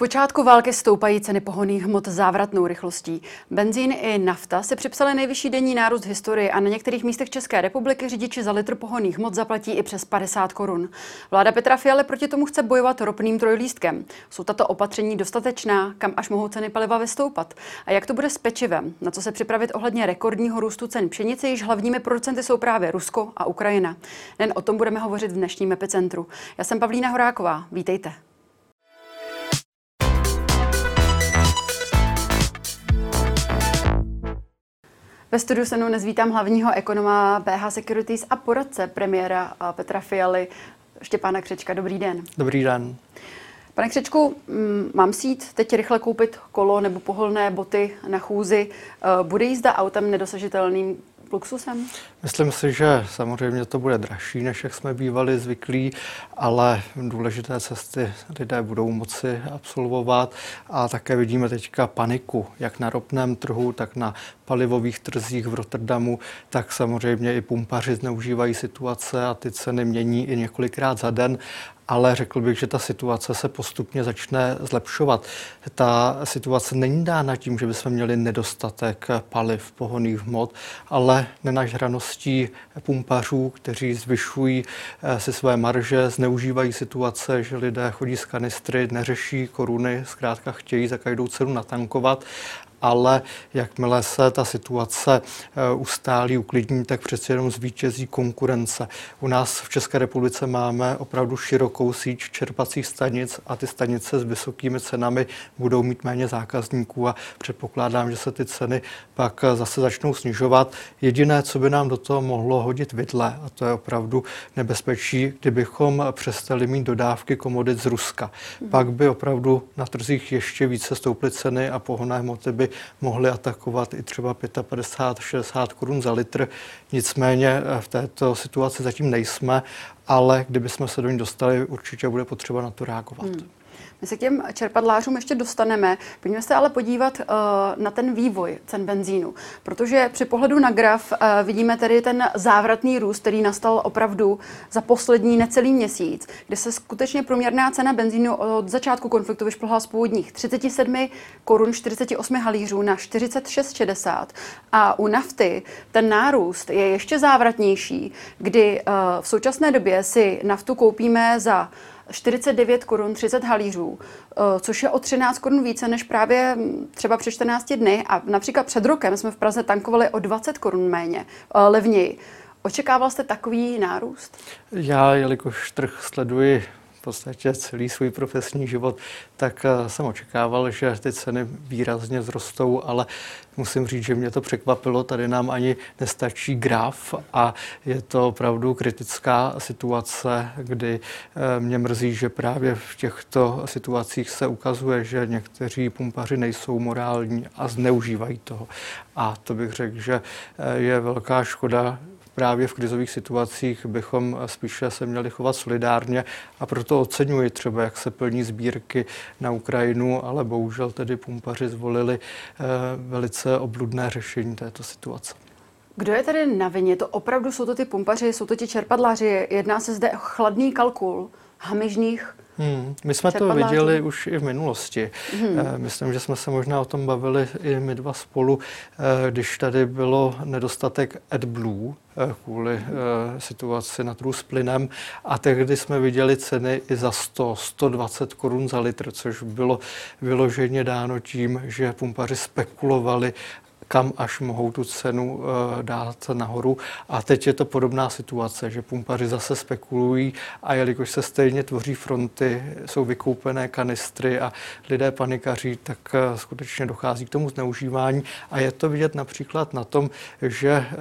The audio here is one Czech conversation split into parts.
počátku války stoupají ceny pohonných hmot závratnou rychlostí. Benzín i nafta se připsaly nejvyšší denní nárůst v historii a na některých místech České republiky řidiči za litr pohonných hmot zaplatí i přes 50 korun. Vláda Petra Fialy proti tomu chce bojovat ropným trojlístkem. Jsou tato opatření dostatečná, kam až mohou ceny paliva vystoupat? A jak to bude s pečivem? Na co se připravit ohledně rekordního růstu cen pšenice, již hlavními producenty jsou právě Rusko a Ukrajina. Jen o tom budeme hovořit v dnešním epicentru. Já jsem Pavlína Horáková. Vítejte. Ve studiu se mnou nezvítám hlavního ekonoma BH Securities a poradce premiéra Petra Fialy, Štěpána Křečka. Dobrý den. Dobrý den. Pane Křečku, mm, mám si jít teď rychle koupit kolo nebo poholné boty na chůzi. Eh, bude jízda autem nedosažitelným luxusem? Myslím si, že samozřejmě to bude dražší, než jak jsme bývali zvyklí, ale důležité cesty lidé budou moci absolvovat a také vidíme teďka paniku, jak na ropném trhu, tak na palivových trzích v Rotterdamu, tak samozřejmě i pumpaři zneužívají situace a ty ceny mění i několikrát za den ale řekl bych, že ta situace se postupně začne zlepšovat. Ta situace není dána tím, že bychom měli nedostatek paliv, pohoných hmot, ale nenažraností pumpařů, kteří zvyšují eh, si své marže, zneužívají situace, že lidé chodí z kanistry, neřeší koruny, zkrátka chtějí za každou cenu natankovat ale jakmile se ta situace eh, ustálí, uklidní, tak přeci jenom zvítězí konkurence. U nás v České republice máme opravdu širokou síť čerpacích stanic a ty stanice s vysokými cenami budou mít méně zákazníků a předpokládám, že se ty ceny pak eh, zase začnou snižovat. Jediné, co by nám do toho mohlo hodit vidle, a to je opravdu nebezpečí, kdybychom přestali mít dodávky komodit z Ruska. Pak by opravdu na trzích ještě více stouply ceny a pohonné hmoty by mohli atakovat i třeba 55-60 korun za litr. Nicméně eh, v této situaci zatím nejsme, ale kdybychom se do ní dostali, určitě bude potřeba na to reagovat. Hmm. My se k těm čerpadlářům ještě dostaneme. Pojďme se ale podívat uh, na ten vývoj cen benzínu, protože při pohledu na graf uh, vidíme tedy ten závratný růst, který nastal opravdu za poslední necelý měsíc, kde se skutečně průměrná cena benzínu od začátku konfliktu vyšplhala z původních 37 korun 48 halířů na 46,60 a u nafty ten nárůst je ještě závratnější, kdy uh, v současné době si naftu koupíme za 49 korun 30 halířů, eh, což je o 13 korun více než právě hm, třeba před 14 dny. A například před rokem jsme v Praze tankovali o 20 korun méně, eh, levněji. Očekával jste takový nárůst? Já, jelikož trh sleduji v podstatě celý svůj profesní život, tak eh, jsem očekával, že ty ceny výrazně vzrostou, ale musím říct, že mě to překvapilo. Tady nám ani nestačí graf a je to opravdu kritická situace, kdy eh, mě mrzí, že právě v těchto situacích se ukazuje, že někteří pumpaři nejsou morální a zneužívají toho. A to bych řekl, že eh, je velká škoda, právě v krizových situacích bychom spíše se měli chovat solidárně a proto oceňuji třeba, jak se plní sbírky na Ukrajinu, ale bohužel tedy pumpaři zvolili eh, velice obludné řešení této situace. Kdo je tady na vině? To opravdu jsou to ty pumpaři, jsou to ti čerpadláři. Jedná se zde o chladný kalkul hamižných Hmm, my jsme to viděli už i v minulosti. Hmm. Myslím, že jsme se možná o tom bavili i my dva spolu, eh, když tady bylo nedostatek AdBlue eh, kvůli situaci na trhu s plynem a tehdy jsme viděli ceny i za 100, 120 korun za litr, což bylo vyloženě dáno tím, že pumpaři spekulovali kam až mohou tu cenu eh, dát nahoru. A teď je to podobná situace, že pumpaři zase spekulují a jelikož se stejně tvoří fronty, jsou vykoupené kanistry a lidé panikaří, tak eh, skutečně dochází k tomu zneužívání. A je to vidět například na tom, že eh,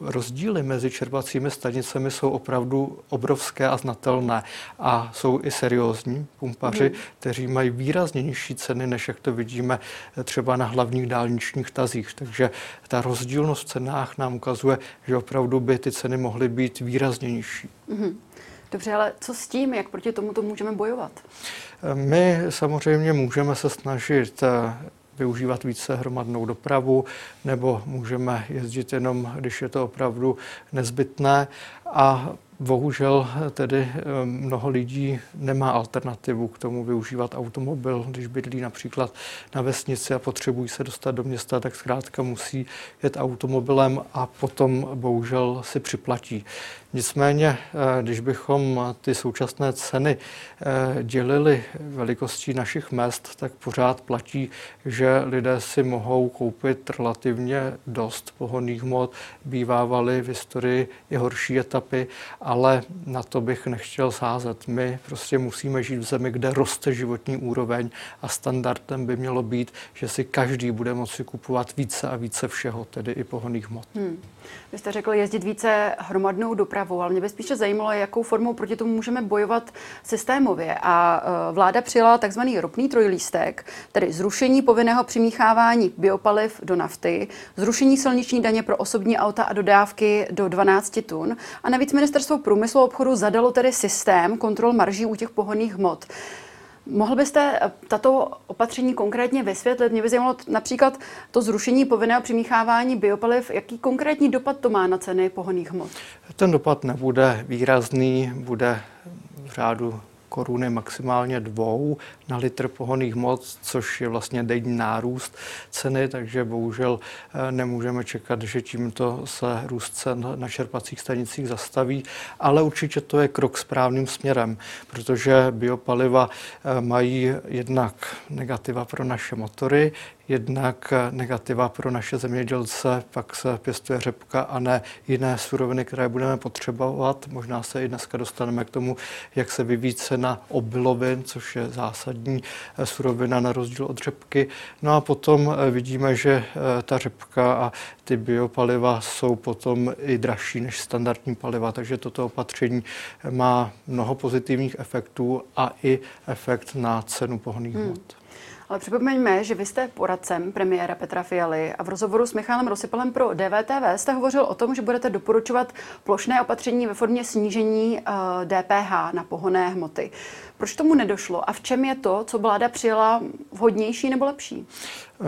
rozdíly mezi čerpacími stanicemi jsou opravdu obrovské a znatelné a jsou i seriózní pumpaři, hmm. kteří mají výrazně nižší ceny, než jak to vidíme třeba na hlavních dálničních tazích. Takže ta rozdílnost v cenách nám ukazuje, že opravdu by ty ceny mohly být výrazně nižší. Hmm. Dobře, ale co s tím, jak proti tomu to můžeme bojovat? My samozřejmě můžeme se snažit využívat více hromadnou dopravu, nebo můžeme jezdit jenom, když je to opravdu nezbytné. A Bohužel tedy mnoho lidí nemá alternativu k tomu využívat automobil. Když bydlí například na vesnici a potřebují se dostat do města, tak zkrátka musí jet automobilem a potom bohužel si připlatí. Nicméně, eh, když bychom ty současné ceny eh, dělili velikostí našich mest, tak pořád platí, že lidé si mohou koupit relativně dost pohonných hmot. Bývávaly v historii i horší etapy, ale na to bych nechtěl sázet. My prostě musíme žít v zemi, kde roste životní úroveň a standardem by mělo být, že si každý bude moci kupovat více a více všeho, tedy i pohonných hmot. Hmm. Vy jste řekl jezdit více hromadnou dopravou, ale mě by spíše zajímalo, jakou formou proti tomu můžeme bojovat systémově. A e, vláda přijala takzvaný ropný trojlístek, tedy zrušení povinného přimíchávání biopaliv do nafty, zrušení silniční daně pro osobní auta a dodávky do 12 tun. A navíc ministerstvo průmyslu a obchodu zadalo tedy systém kontrol marží u těch pohonných hmot. Mohl byste eh, tato opatření konkrétně vysvětlit? Mě by zajímalo například to zrušení povinného přimíchávání biopaliv. Jaký konkrétní dopad to má na ceny pohonných hmot? Ten dopad nebude výrazný, bude v řádu koruny maximálně dvou na litr pohoných hmot, což je vlastně denní nárůst ceny, takže bohužel eh, nemůžeme čekat, že tímto se růst cen na čerpacích stanicích zastaví, ale určitě to je krok správným směrem, protože biopaliva eh, mají jednak negativa pro naše motory, jednak negativa pro naše zemědělce, pak se pěstuje řepka a ne jiné suroviny, které budeme potřebovat. Možná se i dneska dostaneme k tomu, jak se vyvíjí cena obilovin, což je zásadní surovina na rozdíl od řepky. No a potom vidíme, že ta řepka a ty biopaliva jsou potom i dražší než standardní paliva, takže toto opatření má mnoho pozitivních efektů a i efekt na cenu pohonných hmm. Ale připomeňme, že vy jste poradcem premiéra Petra Fialy a v rozhovoru s Michálem Rosypalem pro DVTV jste hovořil o tom, že budete doporučovat plošné opatření ve formě snížení uh, eh, DPH na pohonné hmoty. Proč tomu nedošlo a v čem je to, co vláda přijela, vhodnější nebo lepší?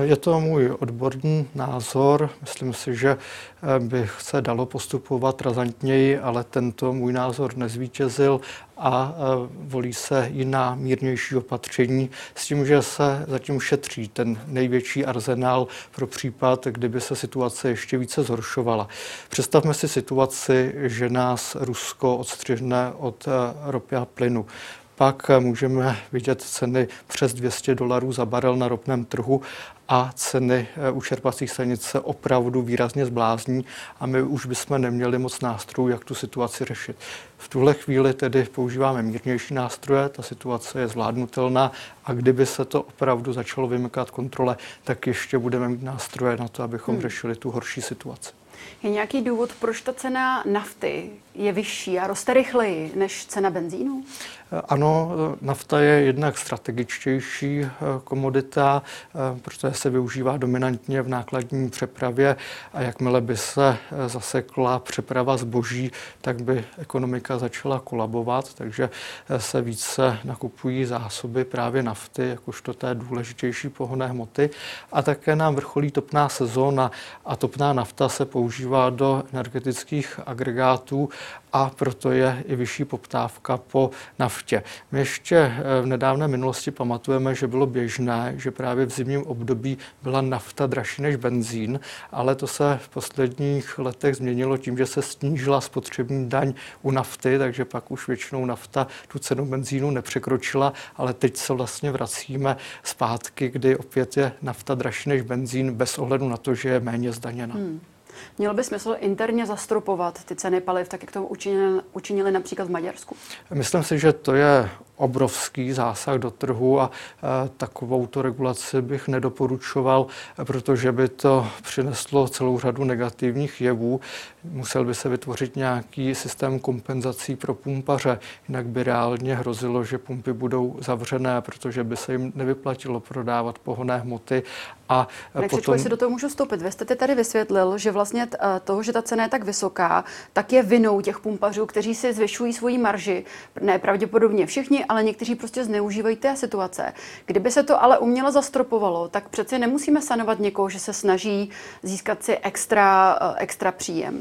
Je to můj odborný názor. Myslím si, že eh, by se dalo postupovat razantněji, ale tento můj názor nezvítězil a eh, volí se jiná mírnější opatření s tím, že se zatím šetří ten největší arzenál pro případ, kdyby se situace ještě více zhoršovala. Představme si situaci, že nás Rusko odstřihne od eh, ropy a plynu pak můžeme vidět ceny přes 200 dolarů za barel na ropném trhu a ceny eh, u čerpacích stanic se opravdu výrazně zblázní a my už bychom neměli moc nástrojů, jak tu situaci řešit. V tuhle chvíli tedy používáme mírnější nástroje, ta situace je zvládnutelná a kdyby se to opravdu začalo vymykat kontrole, tak ještě budeme mít nástroje na to, abychom hmm. řešili tu horší situaci. Je nějaký důvod, proč ta cena nafty je vyšší a roste rychleji než cena benzínu? Ano, nafta je jednak strategičtější eh, komodita, eh, protože se využívá dominantně v nákladní přepravě a jakmile by se eh, zasekla přeprava zboží, tak by ekonomika začala kolabovat, takže se více nakupují zásoby právě nafty, jakožto té důležitější pohonné hmoty. A také nám vrcholí topná sezóna a topná nafta se používá do energetických agregátů a proto je i vyšší poptávka po naftě. My ještě eh, v nedávné minulosti pamatujeme, že bylo běžné, že právě v zimním období byla nafta dražší než benzín, ale to se v posledních letech změnilo tím, že se snížila spotřební daň u nafty, takže pak už většinou nafta tu cenu benzínu nepřekročila, ale teď se vlastně vracíme zpátky, kdy opět je nafta dražší než benzín bez ohledu na to, že je méně zdaněna. Hmm. Mělo by smysl interně zastropovat ty ceny paliv, tak jak to učinili, učinili například v Maďarsku? Myslím si, že to je obrovský zásah do trhu a takovou to regulaci bych nedoporučoval, protože by to přineslo celou řadu negativních jevů. Musel by se vytvořit nějaký systém kompenzací pro pumpaře, jinak by reálně hrozilo, že pumpy budou zavřené, protože by se jim nevyplatilo prodávat pohonné hmoty. A potom... jestli do toho můžu vstoupit. Vy jste tady vysvětlil, že vlastně toho, že ta cena je tak vysoká, tak je vinou těch pumpařů, kteří si zvyšují svoji marži. Ne pravděpodobně všichni, ale někteří prostě zneužívají té situace. Kdyby se to ale uměle zastropovalo, tak přece nemusíme sanovat někoho, že se snaží získat si extra, eh, extra příjem.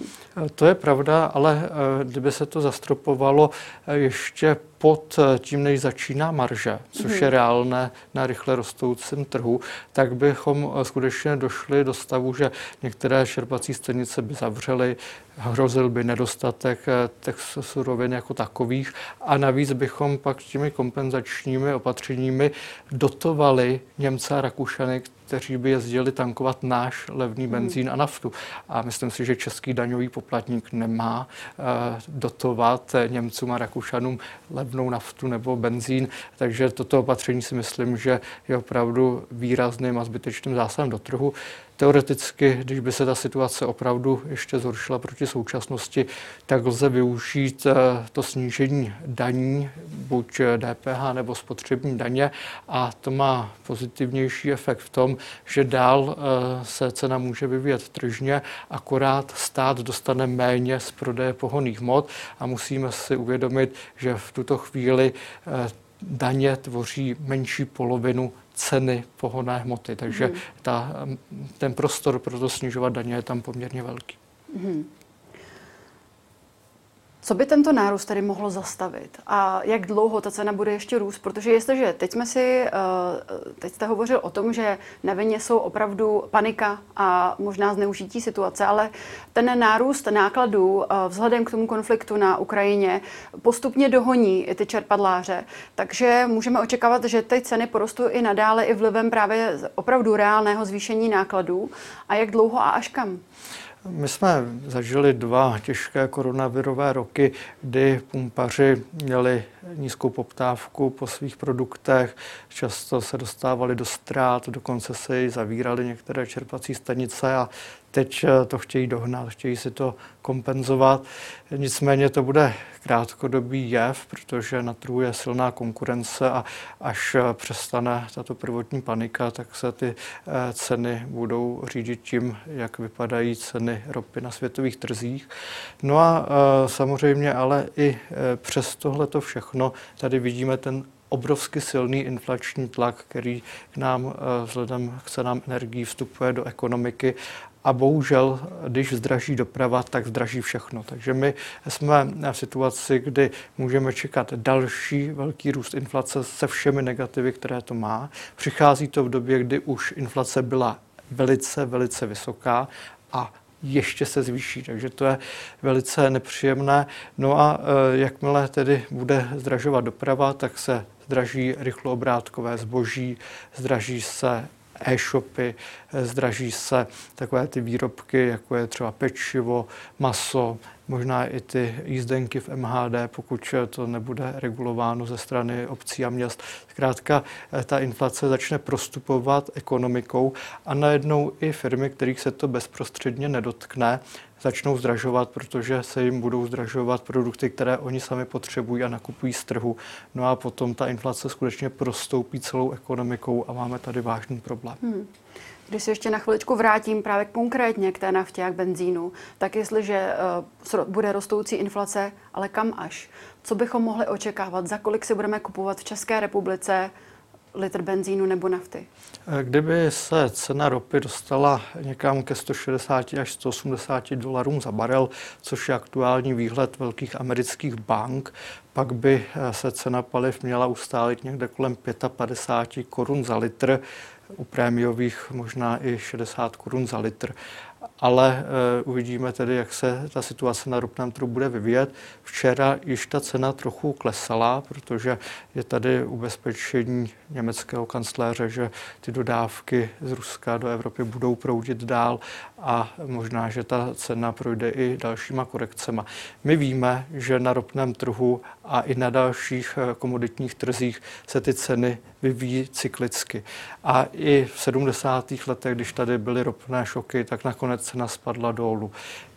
To je pravda, ale kdyby se to zastropovalo ještě pod eh, tím, než začíná marže, což je mhm. reálné na rychle rostoucím trhu, tak bychom eh, skutečně došli do stavu, že některé čerpací stanice by zavřely, hrozil by nedostatek eh, těch surovin jako takových a navíc bychom pak těmi kompenzačními opatřeními dotovali Němce a Rakušany, kteří by jezdili tankovat náš levný hmm. benzín a naftu. A myslím si, že český daňový poplatník nemá uh, dotovat Němcům a Rakušanům levnou naftu nebo benzín, takže toto opatření si myslím, že je opravdu výrazným a zbytečným zásahem do trhu. Teoreticky, když by se ta situace opravdu ještě zhoršila proti současnosti, tak lze využít eh, to snížení daní, buď DPH nebo spotřební daně. A to má pozitivnější efekt v tom, že dál eh, se cena může vyvíjet tržně, akorát stát dostane méně z prodeje pohoných mod a musíme si uvědomit, že v tuto chvíli eh, daně tvoří menší polovinu ceny pohonné hmoty. Takže mm. ta, ten prostor pro to snižovat daně je tam poměrně velký. Mm. Co by tento nárůst tady mohlo zastavit a jak dlouho ta cena bude ještě růst? Protože jestliže teď jsme si, eh, teď jste hovořil o tom, že na vině jsou opravdu panika a možná zneužití situace, ale ten nárůst nákladů eh, vzhledem k tomu konfliktu na Ukrajině postupně dohoní ty čerpadláře. Takže můžeme očekávat, že ty ceny porostou i nadále i vlivem právě opravdu reálného zvýšení nákladů. A jak dlouho a až kam? My jsme zažili dva těžké koronavirové roky, kdy pumpaři měli nízkou poptávku po svých produktech, často se dostávali do ztrát, dokonce se i zavírali některé čerpací stanice a teď eh, to chtějí dohnat, chtějí si to kompenzovat. Nicméně to bude krátkodobý jev, protože na trhu je silná konkurence a až eh, přestane tato prvotní panika, tak se ty eh, ceny budou řídit tím, jak vypadají ceny ropy na světových trzích. No a samozřejmě ale i přes tohleto všechno tady vidíme ten obrovsky silný inflační tlak, který k nám vzhledem k cenám energií vstupuje do ekonomiky a bohužel, když zdraží doprava, tak zdraží všechno. Takže my jsme v situaci, kdy můžeme čekat další velký růst inflace se všemi negativy, které to má. Přichází to v době, kdy už inflace byla velice, velice vysoká a ještě se zvýší, takže to je velice nepříjemné. No a e, jakmile tedy bude zdražovat doprava, tak se zdraží rychloobrátkové zboží, zdraží se e-shopy, zdraží se takové ty výrobky, jako je třeba pečivo, maso, možná i ty jízdenky v MHD, pokud to nebude regulováno ze strany obcí a měst. Zkrátka ta inflace začne prostupovat ekonomikou a najednou i firmy, kterých se to bezprostředně nedotkne, začnou zdražovat, protože se jim budou zdražovat produkty, které oni sami potřebují a nakupují z trhu. No a potom ta inflace skutečně prostoupí celou ekonomikou a máme tady vážný problém. Hmm. Když se ještě na chviličku vrátím právě konkrétně k té naftě a k benzínu, tak jestliže uh, bude rostoucí inflace, ale kam až? Co bychom mohli očekávat? Za kolik si budeme kupovat v České republice litr benzínu nebo nafty? Eh, kdyby se cena ropy dostala někam ke 160 až 180 dolarům za barel, což je aktuální výhled velkých amerických bank, pak by eh, se cena paliv měla ustálit někde kolem 55 korun za litr, u prémiových možná i 60 korun za litr ale uh, uvidíme tedy, jak se ta situace na ropném trhu bude vyvíjet. Včera již ta cena trochu klesala, protože je tady ubezpečení německého kancléře, že ty dodávky z Ruska do Evropy budou proudit dál a možná, že ta cena projde i dalšíma korekcema. My víme, že na ropném trhu a i na dalších eh, komoditních trzích se ty ceny vyvíjí cyklicky. A i v 70. letech, když tady byly ropné šoky, tak nakonec cena spadla dolů.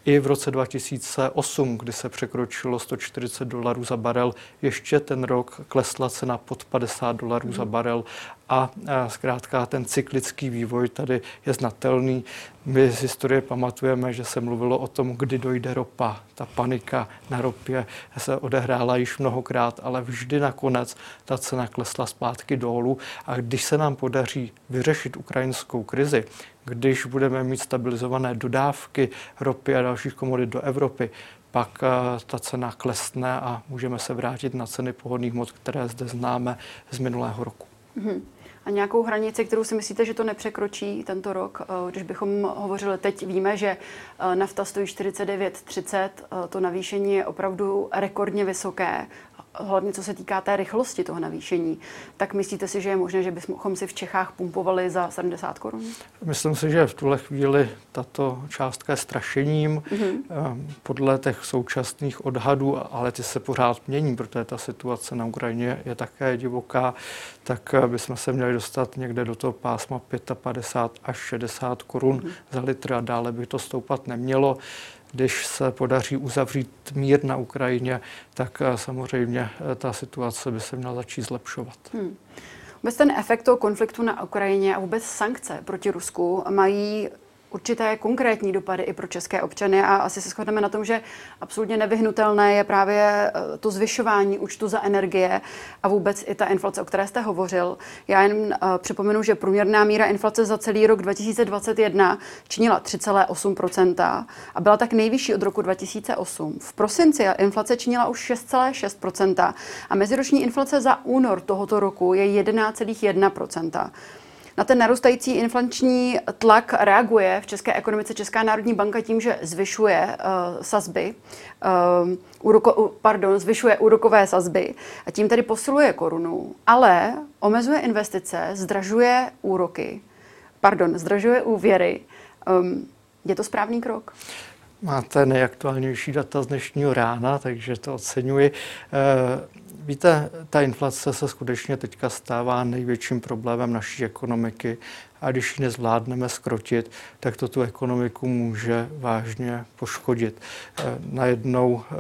I v roce 2008, kdy se překročilo 140 dolarů za barel, ještě ten rok klesla cena pod 50 dolarů za barel a, a zkrátka ten cyklický vývoj tady je znatelný. My z historie pamatujeme, že se mluvilo o tom, kdy dojde ropa. Ta panika na ropě se odehrála již mnohokrát, ale vždy nakonec ta cena klesla zpátky dolů. A když se nám podaří vyřešit ukrajinskou krizi, když budeme mít stabilizované dodávky ropy a dalších komodit do Evropy, pak eh, ta cena klesne a můžeme se vrátit na ceny pohodných hmot, které zde známe z minulého roku. Mm-hmm. A nějakou hranici, kterou si myslíte, že to nepřekročí tento rok? Eh, když bychom hovořili teď, víme, že eh, nafta stojí 49,30, to navýšení je opravdu rekordně vysoké hlavně co se týká té rychlosti toho navýšení, tak myslíte si, že je možné, že bychom si v Čechách pumpovali za 70 korun? Myslím si, že v tuhle chvíli tato částka je strašením. Mm-hmm. Podle těch současných odhadů, ale ty se pořád mění, protože ta situace na Ukrajině je také divoká, tak eh, bychom se měli dostat někde do toho pásma 55 až 60 korun mm-hmm. za litr a dále by to stoupat nemělo když se podaří uzavřít mír na Ukrajině, tak eh, samozřejmě eh, ta situace by se měla začít zlepšovat. Hmm. Vůbec ten efekt toho konfliktu na Ukrajině a vůbec sankce proti Rusku mají určité konkrétní dopady i pro české občany a asi se shodneme na tom, že absolutně nevyhnutelné je právě eh, to zvyšování účtu za energie a vůbec i ta inflace, o které jste hovořil. Já jen uh, připomenu, že průměrná míra inflace za celý rok 2021 činila 3,8% a byla tak nejvyšší od roku 2008. V prosinci inflace činila už 6,6% a meziroční inflace za únor tohoto roku je 11,1%. Na ten narůstající inflační tlak reaguje v české ekonomice Česká národní banka tím, že zvyšuje uh, sazby, uh, úroko, pardon, zvyšuje úrokové sazby a tím tedy posiluje korunu, ale omezuje investice, zdražuje úroky, pardon, zdražuje úvěry. Um, je to správný krok? Máte nejaktuálnější data z dnešního rána, takže to oceňuji. Uh, Víte, ta inflace se skutečně teďka stává největším problémem naší ekonomiky a když ji nezvládneme skrotit, tak to tu ekonomiku může vážně poškodit. Eh, najednou eh,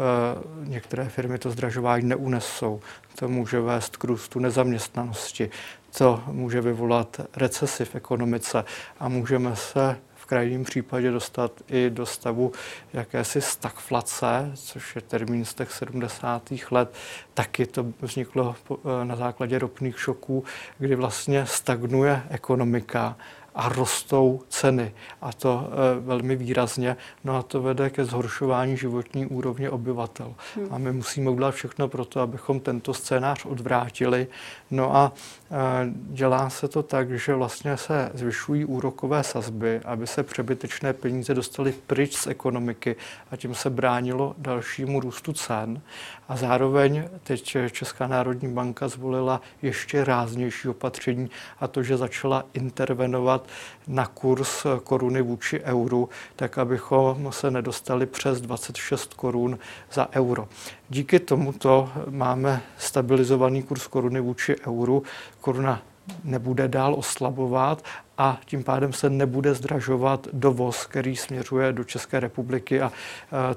některé firmy to zdražování neunesou. To může vést k růstu nezaměstnanosti. To může vyvolat recesi v ekonomice a můžeme se v krajním případě dostat i do stavu jakési stagflace, což je termín z těch 70. let. Taky to vzniklo na základě ropných šoků, kdy vlastně stagnuje ekonomika a rostou ceny. A to e, velmi výrazně. No a to vede ke zhoršování životní úrovně obyvatel. Hmm. A my musíme udělat všechno pro to, abychom tento scénář odvrátili. No a e, dělá se to tak, že vlastně se zvyšují úrokové sazby, aby se přebytečné peníze dostaly pryč z ekonomiky a tím se bránilo dalšímu růstu cen. A zároveň teď Česká národní banka zvolila ještě ráznější opatření a to, že začala intervenovat na kurz koruny vůči euru, tak abychom se nedostali přes 26 korun za euro. Díky tomuto máme stabilizovaný kurz koruny vůči euru. Koruna nebude dál oslabovat a tím pádem se nebude zdražovat dovoz, který směřuje do České republiky a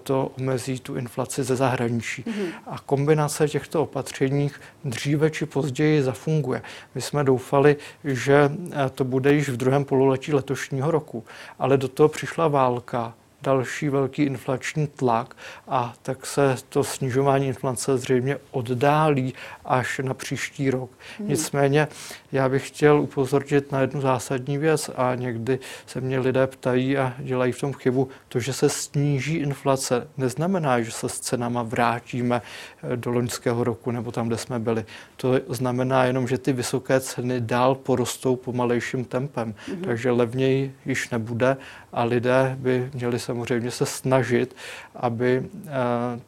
to omezí tu inflaci ze zahraničí. Mm-hmm. A kombinace těchto opatření dříve či později zafunguje. My jsme doufali, že to bude již v druhém pololetí letošního roku, ale do toho přišla válka, další velký inflační tlak a tak se to snižování inflace zřejmě oddálí až na příští rok. Hmm. Nicméně já bych chtěl upozornit na jednu zásadní věc a někdy se mě lidé ptají a dělají v tom chybu. To, že se sníží inflace, neznamená, že se s cenama vrátíme eh, do loňského roku nebo tam, kde jsme byli. To znamená jenom, že ty vysoké ceny dál porostou pomalejším tempem. Hmm. Takže levněji již nebude a lidé by měli samozřejmě se snažit, aby eh,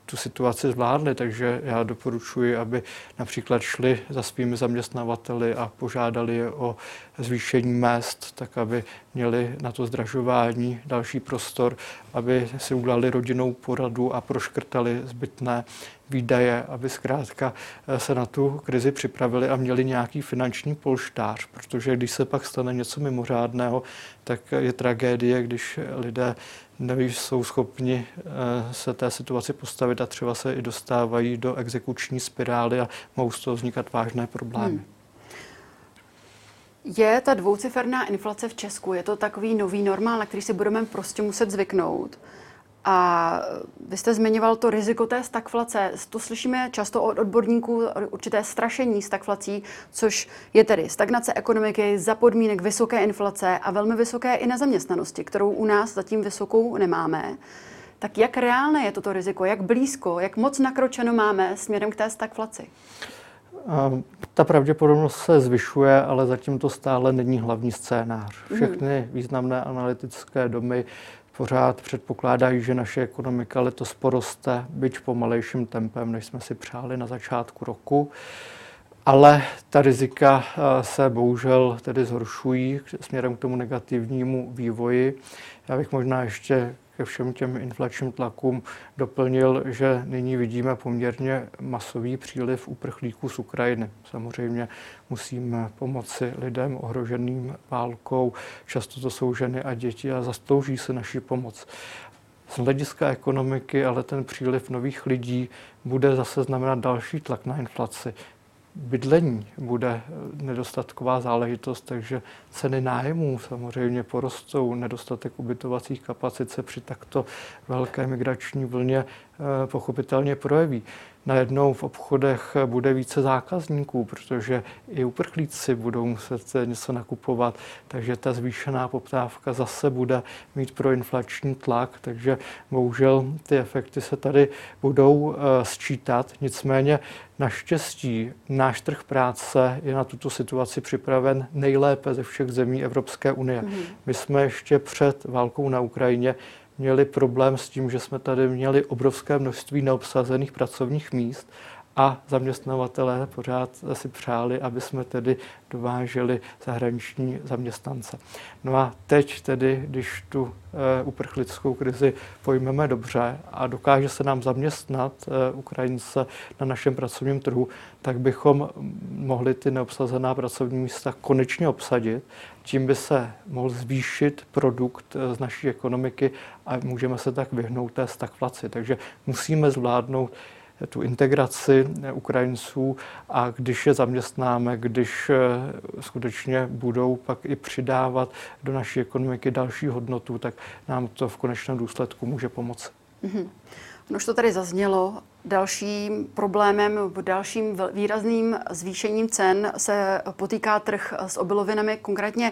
tu situaci zvládli. Takže já doporučuji, aby například šli za svými zaměstnavateli a požádali je o zvýšení mest, tak aby měli na to zdražování další prostor, aby si udělali rodinnou poradu a proškrtali zbytné výdaje, aby zkrátka eh, se na tu krizi připravili a měli nějaký finanční polštář, protože když se pak stane něco mimořádného, tak je tragédie, když lidé nejsou schopni eh, se té situaci postavit a třeba se i dostávají do exekuční spirály a mohou z toho vznikat vážné problémy. Hmm. Je ta dvouciferná inflace v Česku, je to takový nový normál, na který si budeme prostě muset zvyknout. A vy jste zmiňoval to riziko té stagflace. To slyšíme často od odborníků, určité strašení stagflací, což je tedy stagnace ekonomiky za podmínek vysoké inflace a velmi vysoké i nezaměstnanosti, kterou u nás zatím vysokou nemáme. Tak jak reálné je toto riziko? Jak blízko, jak moc nakročeno máme směrem k té stagflaci? Ta pravděpodobnost se zvyšuje, ale zatím to stále není hlavní scénář. Mhm. Všechny významné analytické domy pořád předpokládají, že naše ekonomika letos poroste, byť pomalejším tempem, než jsme si přáli na začátku roku. Ale ta rizika eh, se bohužel tedy zhoršují směrem k tomu negativnímu vývoji. Já bych možná ještě ke všem těm inflačním tlakům doplnil, že nyní vidíme poměrně masový příliv uprchlíků z Ukrajiny. Samozřejmě musíme pomoci lidem ohroženým válkou. Často to jsou ženy a děti a zastouží se naši pomoc. Z hlediska ekonomiky ale ten příliv nových lidí bude zase znamenat další tlak na inflaci bydlení bude nedostatková záležitost, takže ceny nájmů samozřejmě porostou, nedostatek ubytovacích kapacit se při takto velké migrační vlně eh, pochopitelně projeví najednou v obchodech bude více zákazníků, protože i uprchlíci budou muset něco nakupovat, takže ta zvýšená poptávka zase bude mít pro inflační tlak, takže bohužel ty efekty se tady budou eh, sčítat. Nicméně naštěstí náš trh práce je na tuto situaci připraven nejlépe ze všech zemí Evropské unie. Mm. My jsme ještě před válkou na Ukrajině měli problém s tím, že jsme tady měli obrovské množství neobsazených pracovních míst a zaměstnavatelé pořád si přáli, aby jsme tedy dováželi zahraniční zaměstnance. No a teď tedy, když tu e, uprchlickou krizi pojmeme dobře a dokáže se nám zaměstnat e, Ukrajince na našem pracovním trhu, tak bychom mohli ty neobsazená pracovní místa konečně obsadit. Tím by se mohl zvýšit produkt e, z naší ekonomiky a můžeme se tak vyhnout té stagflaci. Takže musíme zvládnout tu integraci Ukrajinců a když je zaměstnáme, když eh, skutečně budou pak i přidávat do naší ekonomiky další hodnotu, tak nám to v konečném důsledku může pomoci. Mm-hmm. No už to tady zaznělo. Dalším problémem, dalším výrazným zvýšením cen se potýká trh s obilovinami. Konkrétně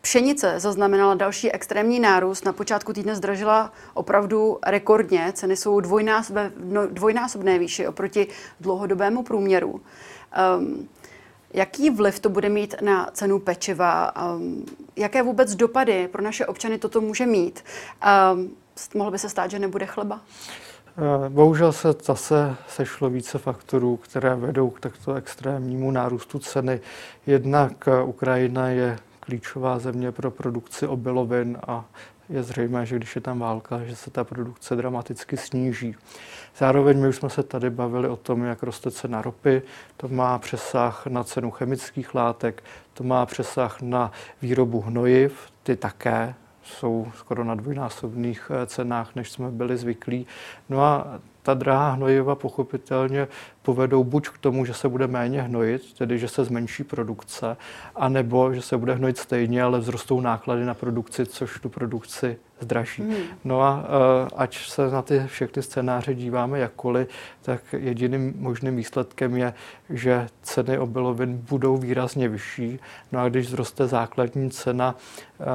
pšenice zaznamenala další extrémní nárůst. Na počátku týdne zdražila opravdu rekordně. Ceny jsou dvojnásobné, no, dvojnásobné výši oproti dlouhodobému průměru. Um, Jaký vliv to bude mít na cenu pečiva? Um, jaké vůbec dopady pro naše občany toto může mít? Um, mohlo by se stát, že nebude chleba? Eh, bohužel se zase sešlo více faktorů, které vedou k takto extrémnímu nárůstu ceny. Jednak eh, Ukrajina je klíčová země pro produkci obilovin a je zřejmé, že když je tam válka, že se ta produkce dramaticky sníží. Zároveň my už jsme se tady bavili o tom, jak roste cena ropy, to má přesah na cenu chemických látek, to má přesah na výrobu hnojiv, ty také jsou skoro na dvojnásobných eh, cenách, než jsme byli zvyklí. No a ta drahá hnojiva pochopitelně povedou buď k tomu, že se bude méně hnojit, tedy že se zmenší produkce, anebo že se bude hnojit stejně, ale vzrostou náklady na produkci, což tu produkci zdraží. Hmm. No a uh, ať se na ty všechny scénáře díváme jakkoliv, tak jediným možným výsledkem je, že ceny obilovin budou výrazně vyšší. No a když zroste základní cena, uh,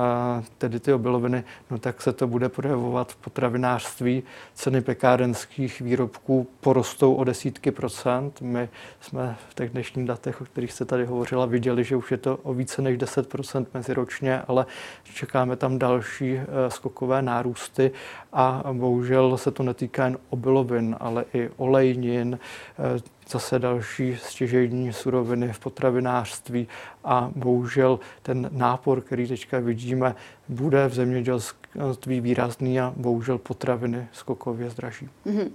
tedy ty obiloviny, no tak se to bude projevovat v potravinářství. Ceny pekárenských výrobků porostou o desítky procent. My jsme v těch dnešních datech, o kterých jste tady hovořila, viděli, že už je to o více než 10% meziročně, ale čekáme tam další uh, skokové nárůsty a bohužel se to netýká jen obilovin, ale i olejnin. Zase další stěžejní suroviny v potravinářství a bohužel ten nápor, který teďka vidíme, bude v zemědělství výrazný a bohužel potraviny skokově zdraží. Mm-hmm.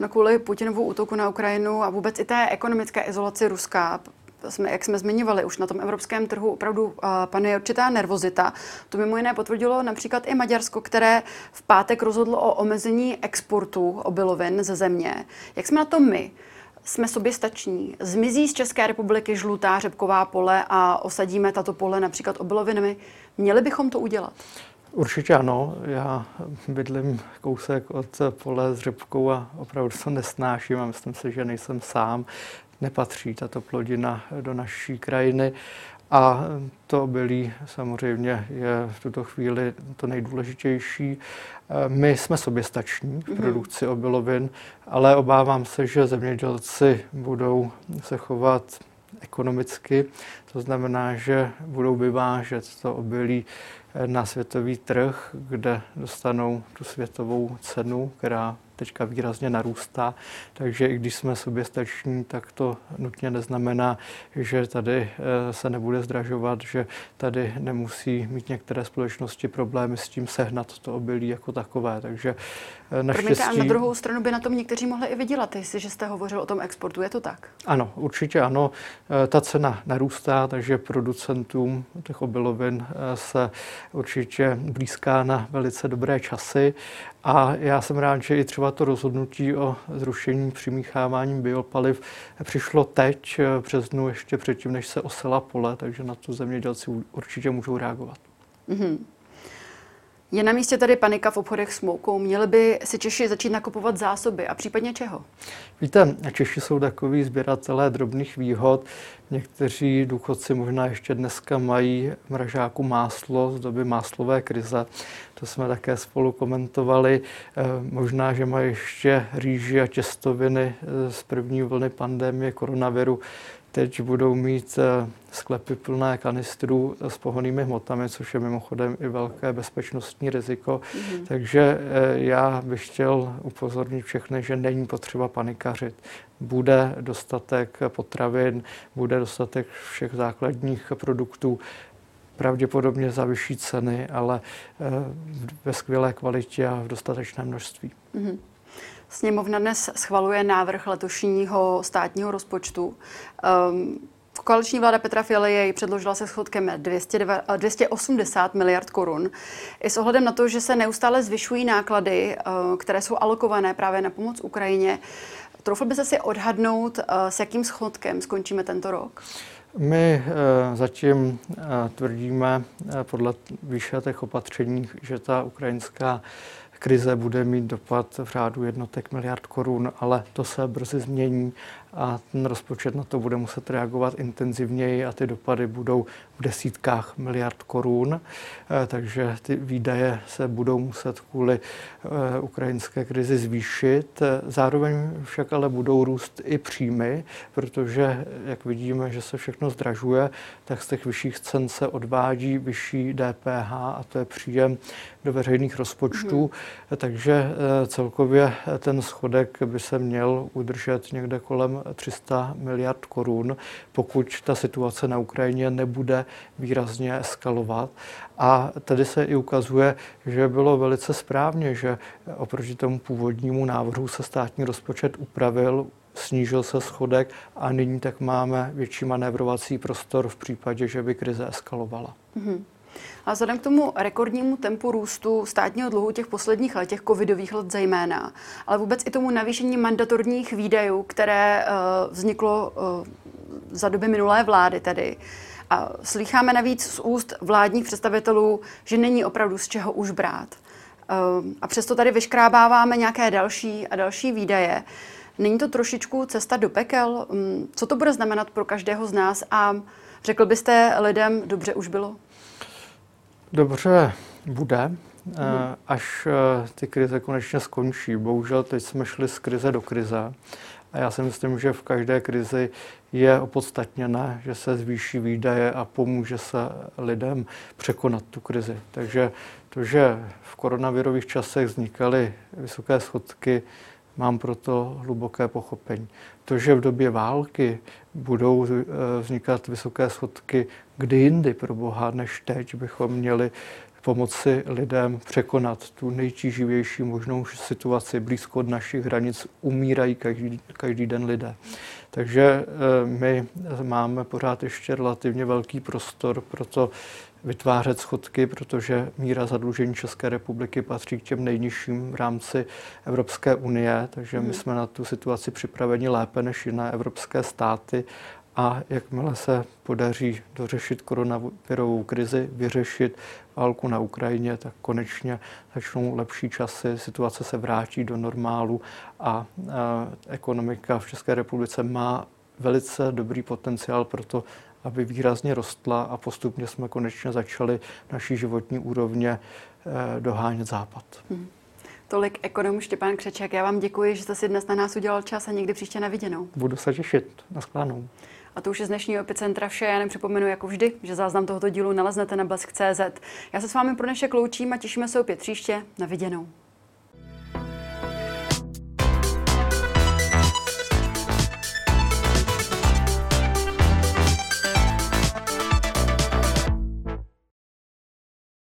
No kvůli Putinovu útoku na Ukrajinu a vůbec i té ekonomické izolaci Ruska jsme, jak jsme zmiňovali, už na tom evropském trhu opravdu panuje určitá nervozita. To mimo jiné potvrdilo například i Maďarsko, které v pátek rozhodlo o omezení exportu obilovin ze země. Jak jsme na to my? Jsme soběstační. Zmizí z České republiky žlutá řepková pole a osadíme tato pole například obilovinami. Měli bychom to udělat? Určitě ano. Já bydlím kousek od pole s řepkou a opravdu to nesnáším a myslím si, že nejsem sám nepatří tato plodina do naší krajiny. A to obilí samozřejmě je v tuto chvíli to nejdůležitější. My jsme soběstační v mhm. produkci obilovin, ale obávám se, že zemědělci budou se chovat ekonomicky. To znamená, že budou vyvážet to obilí na světový trh, kde dostanou tu světovou cenu, která teďka výrazně narůstá. Takže i když jsme soběstační, tak to nutně neznamená, že tady eh, se nebude zdražovat, že tady nemusí mít některé společnosti problémy s tím sehnat to obilí jako takové. Takže eh, naštěstí... Promiňte, a na druhou stranu by na tom někteří mohli i vydělat, jestliže jste hovořil o tom exportu, je to tak? Ano, určitě ano. Eh, ta cena narůstá, takže producentům těch obilovin se určitě blízká na velice dobré časy. A já jsem rád, že i třeba to rozhodnutí o zrušení přimíchávání biopaliv přišlo teď, eh, přes dnu ještě předtím, než se osela pole, takže na to zemědělci určitě můžou reagovat. Mm-hmm. Je na místě tady panika v obchodech s moukou. Měli by si Češi začít nakupovat zásoby a případně čeho? Víte, Češi jsou takový sběratelé drobných výhod. Někteří důchodci možná ještě dneska mají mražáku máslo z doby máslové krize. To jsme také spolu komentovali. Eh, možná, že mají ještě rýži a těstoviny eh, z první vlny pandemie koronaviru teď budou mít eh, sklepy plné kanistrů s pohonými hmotami, což je mimochodem i velké bezpečnostní riziko. Mm-hmm. Takže eh, já bych chtěl upozornit všechny, že není potřeba panikařit. Bude dostatek potravin, bude dostatek všech základních produktů, pravděpodobně za vyšší ceny, ale eh, ve skvělé kvalitě a v dostatečném množství. Mm-hmm. Sněmovna dnes schvaluje návrh letošního státního rozpočtu. Um, Koaliční vláda Petra Fialy jej předložila se schodkem 280 miliard korun. I s ohledem na to, že se neustále zvyšují náklady, eh, které jsou alokované právě na pomoc Ukrajině, troufl by se si odhadnout, eh, s jakým schodkem skončíme tento rok? My eh, zatím tvrdíme podle výše těch opatření, že ta ukrajinská krize bude mít dopad v řádu jednotek miliard korun, ale to se brzy změní a ten rozpočet na to bude muset reagovat intenzivněji a ty dopady budou v desítkách miliard korun, eh, takže ty výdaje se budou muset kvůli eh, ukrajinské krizi zvýšit. Zároveň však ale budou růst i příjmy, protože, jak vidíme, že se všechno zdražuje, tak z těch vyšších cen se odvádí vyšší DPH a to je příjem do veřejných rozpočtů. Mm. Takže eh, celkově ten schodek by se měl udržet někde kolem 300 miliard korun, pokud ta situace na Ukrajině nebude výrazně eskalovat. A tady se i ukazuje, že bylo velice správně, že oproti tomu původnímu návrhu se státní rozpočet upravil, snížil se schodek a nyní tak máme větší manévrovací prostor v případě, že by krize eskalovala. Mm-hmm. A vzhledem k tomu rekordnímu tempu růstu státního dluhu těch posledních let, těch covidových let zejména, ale vůbec i tomu navýšení mandatorních výdajů, které uh, vzniklo uh, za doby minulé vlády tedy, a slycháme navíc z úst vládních představitelů, že není opravdu z čeho už brát. Uh, a přesto tady vyškrábáváme nějaké další a další výdaje. Není to trošičku cesta do pekel? Um, co to bude znamenat pro každého z nás? A řekl byste lidem, dobře už bylo? Dobře bude, mhm. až eh, ty krize konečně skončí. Bohužel teď jsme šli z krize do krize. A já si myslím, že v každé krizi je opodstatněné, že se zvýší výdaje a pomůže se lidem překonat tu krizi. Takže to, že v koronavirových časech vznikaly vysoké schodky mám proto hluboké pochopení. To, že v době války budou eh, vznikat vysoké schodky kdy jindy pro Boha než teď, bychom měli pomoci lidem překonat tu nejtíživější možnou situaci. Blízko od našich hranic umírají každý, každý den lidé. Takže eh, my máme pořád ještě relativně velký prostor pro to vytvářet schodky, protože míra zadlužení České republiky patří k těm nejnižším v rámci Evropské unie, takže my hmm. jsme na tu situaci připraveni lépe než jiné evropské státy a jakmile se podaří dořešit koronavirovou krizi, vyřešit válku na Ukrajině, tak konečně začnou lepší časy, situace se vrátí do normálu a, ekonomika v České republice má velice dobrý potenciál pro to, aby výrazně rostla a postupně jsme konečně začali naší životní úrovně eh, dohánět západ. Hmm. Tolik ekonom Štěpán Křeček. Já vám děkuji, že jste si dnes na nás udělal čas a někdy příště na viděnou. Budu se těšit. Naschledanou. A to už je z dnešního epicentra vše. Já nepřipomenu jako vždy, že záznam tohoto dílu naleznete na blesk.cz. Já se s vámi pro dnešek loučím a těšíme se opět příště. Na viděnou.